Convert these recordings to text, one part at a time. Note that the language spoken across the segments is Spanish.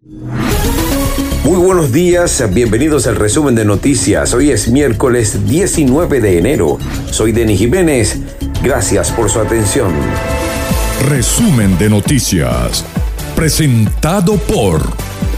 Muy buenos días, bienvenidos al resumen de noticias. Hoy es miércoles 19 de enero. Soy Denis Jiménez. Gracias por su atención. Resumen de noticias. Presentado por...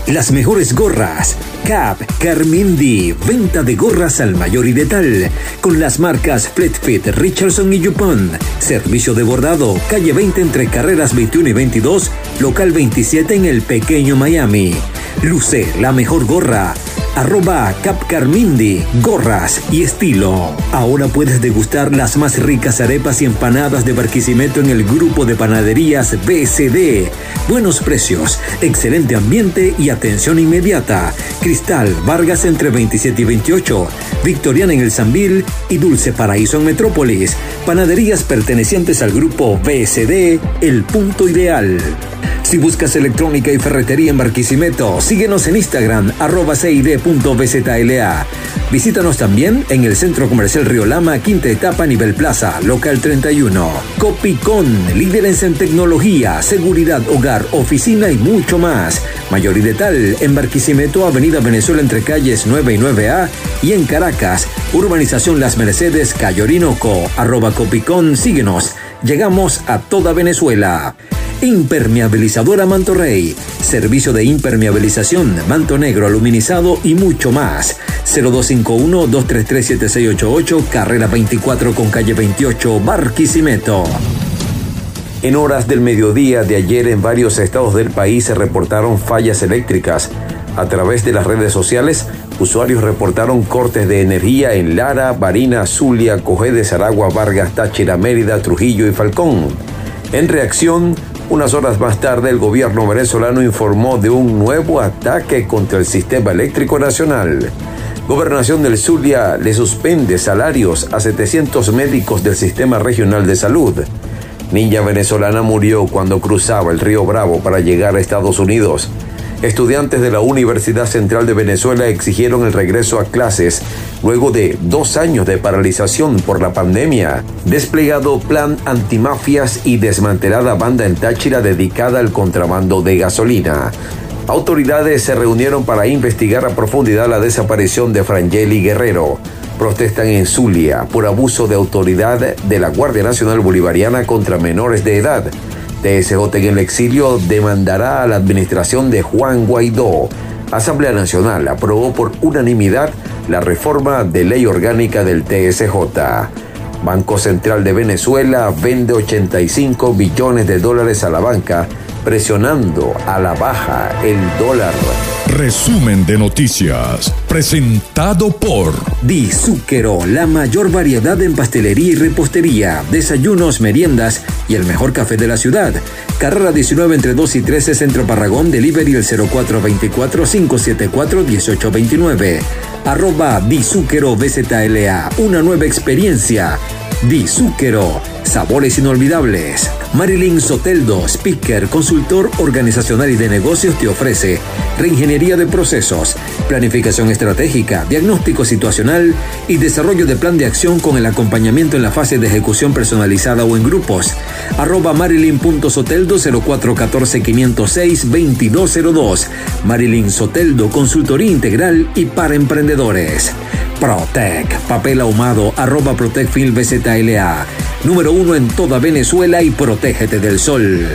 Las mejores gorras. Cap, Carmindi, venta de gorras al mayor y de tal, con las marcas Fletfit, Richardson y Yupon. Servicio de bordado, calle 20 entre carreras 21 y 22, local 27 en el pequeño Miami. Luce la mejor gorra. Arroba Capcarmindi, gorras y estilo. Ahora puedes degustar las más ricas arepas y empanadas de Barquisimeto en el grupo de panaderías BCD. Buenos precios, excelente ambiente y atención inmediata. Cristal, Vargas entre 27 y 28. Victoriana en el Sambil y Dulce Paraíso en Metrópolis. Panaderías pertenecientes al grupo BSD, El Punto Ideal. Si buscas electrónica y ferretería en Barquisimeto, síguenos en Instagram, arroba cid.bzla. Visítanos también en el Centro Comercial Río Lama, quinta etapa, nivel plaza, local 31. Copicon, líderes en tecnología, seguridad, hogar, oficina y mucho más. Mayor y tal en Barquisimeto, Avenida Venezuela entre calles 9 y 9A y en Caracas, Urbanización Las Mercedes, Cayo Orinoco, arroba Copicon, síguenos. Llegamos a toda Venezuela. Impermeabilizadora Manto Rey. Servicio de impermeabilización, manto negro, aluminizado y mucho más. 0251-233-7688, carrera 24 con calle 28, Barquisimeto. En horas del mediodía de ayer en varios estados del país se reportaron fallas eléctricas. A través de las redes sociales, usuarios reportaron cortes de energía en Lara, Barina, Zulia, Cogede, Saragua, Vargas, Táchira, Mérida, Trujillo y Falcón. En reacción, unas horas más tarde, el gobierno venezolano informó de un nuevo ataque contra el sistema eléctrico nacional. Gobernación del Zulia le suspende salarios a 700 médicos del Sistema Regional de Salud. Niña venezolana murió cuando cruzaba el río Bravo para llegar a Estados Unidos. Estudiantes de la Universidad Central de Venezuela exigieron el regreso a clases luego de dos años de paralización por la pandemia. Desplegado plan antimafias y desmantelada banda en Táchira dedicada al contrabando de gasolina. Autoridades se reunieron para investigar a profundidad la desaparición de Frangeli Guerrero. Protestan en Zulia por abuso de autoridad de la Guardia Nacional Bolivariana contra menores de edad. TSJ en el exilio demandará a la administración de Juan Guaidó. Asamblea Nacional aprobó por unanimidad la reforma de ley orgánica del TSJ. Banco Central de Venezuela vende 85 billones de dólares a la banca, presionando a la baja el dólar. Resumen de noticias, presentado por Dizúquero, la mayor variedad en pastelería y repostería, desayunos, meriendas y el mejor café de la ciudad. Carrera 19 entre 2 y 13 Centro Parragón, delivery el 0424-574-1829. Arroba Dizúquero BZLA, una nueva experiencia. Dizúquero, sabores inolvidables. Marilyn Soteldo, speaker, consultor organizacional y de negocios, te ofrece reingeniería de procesos, planificación estratégica, diagnóstico situacional y desarrollo de plan de acción con el acompañamiento en la fase de ejecución personalizada o en grupos. Arroba marilyn.soteldo 0414-506-2202. Marilyn Soteldo, consultoría integral y para emprendedores. Protec, papel ahumado, arroba Protec. Número uno en toda Venezuela y protégete del sol.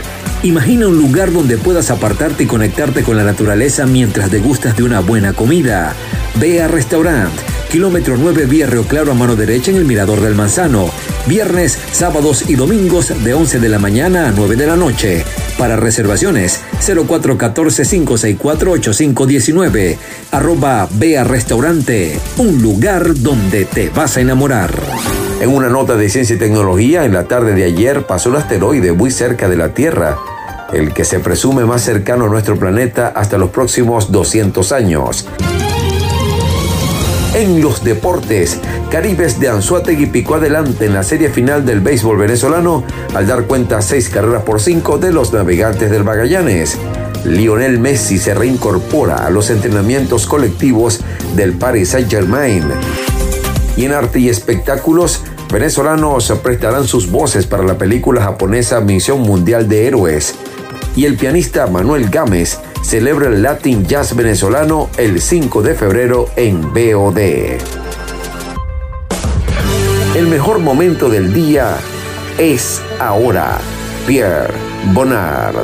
Imagina un lugar donde puedas apartarte y conectarte con la naturaleza mientras degustas de una buena comida. Ve a Restaurant, kilómetro 9 vía Río Claro a mano derecha en el Mirador del Manzano. Viernes, sábados y domingos de 11 de la mañana a 9 de la noche. Para reservaciones, 0414-564-8519. Arroba Bea Restaurante, un lugar donde te vas a enamorar. En una nota de ciencia y tecnología, en la tarde de ayer pasó un asteroide muy cerca de la Tierra, el que se presume más cercano a nuestro planeta hasta los próximos 200 años. En los deportes, Caribes de Anzuategui picó adelante en la serie final del béisbol venezolano al dar cuenta seis carreras por cinco de los navegantes del Magallanes. Lionel Messi se reincorpora a los entrenamientos colectivos del Paris Saint-Germain. Y en arte y espectáculos, venezolanos prestarán sus voces para la película japonesa Misión Mundial de Héroes. Y el pianista Manuel Gámez celebra el Latin Jazz venezolano el 5 de febrero en BOD. El mejor momento del día es ahora. Pierre Bonnard.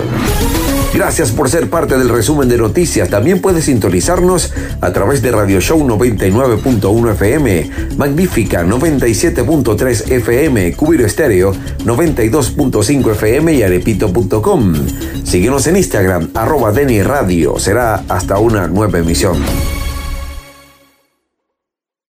Gracias por ser parte del resumen de noticias. También puedes sintonizarnos a través de Radio Show 99.1 FM, Magnífica 97.3 FM, Cubiro Estéreo 92.5 FM y arepito.com. Síguenos en Instagram, arroba Radio. Será hasta una nueva emisión.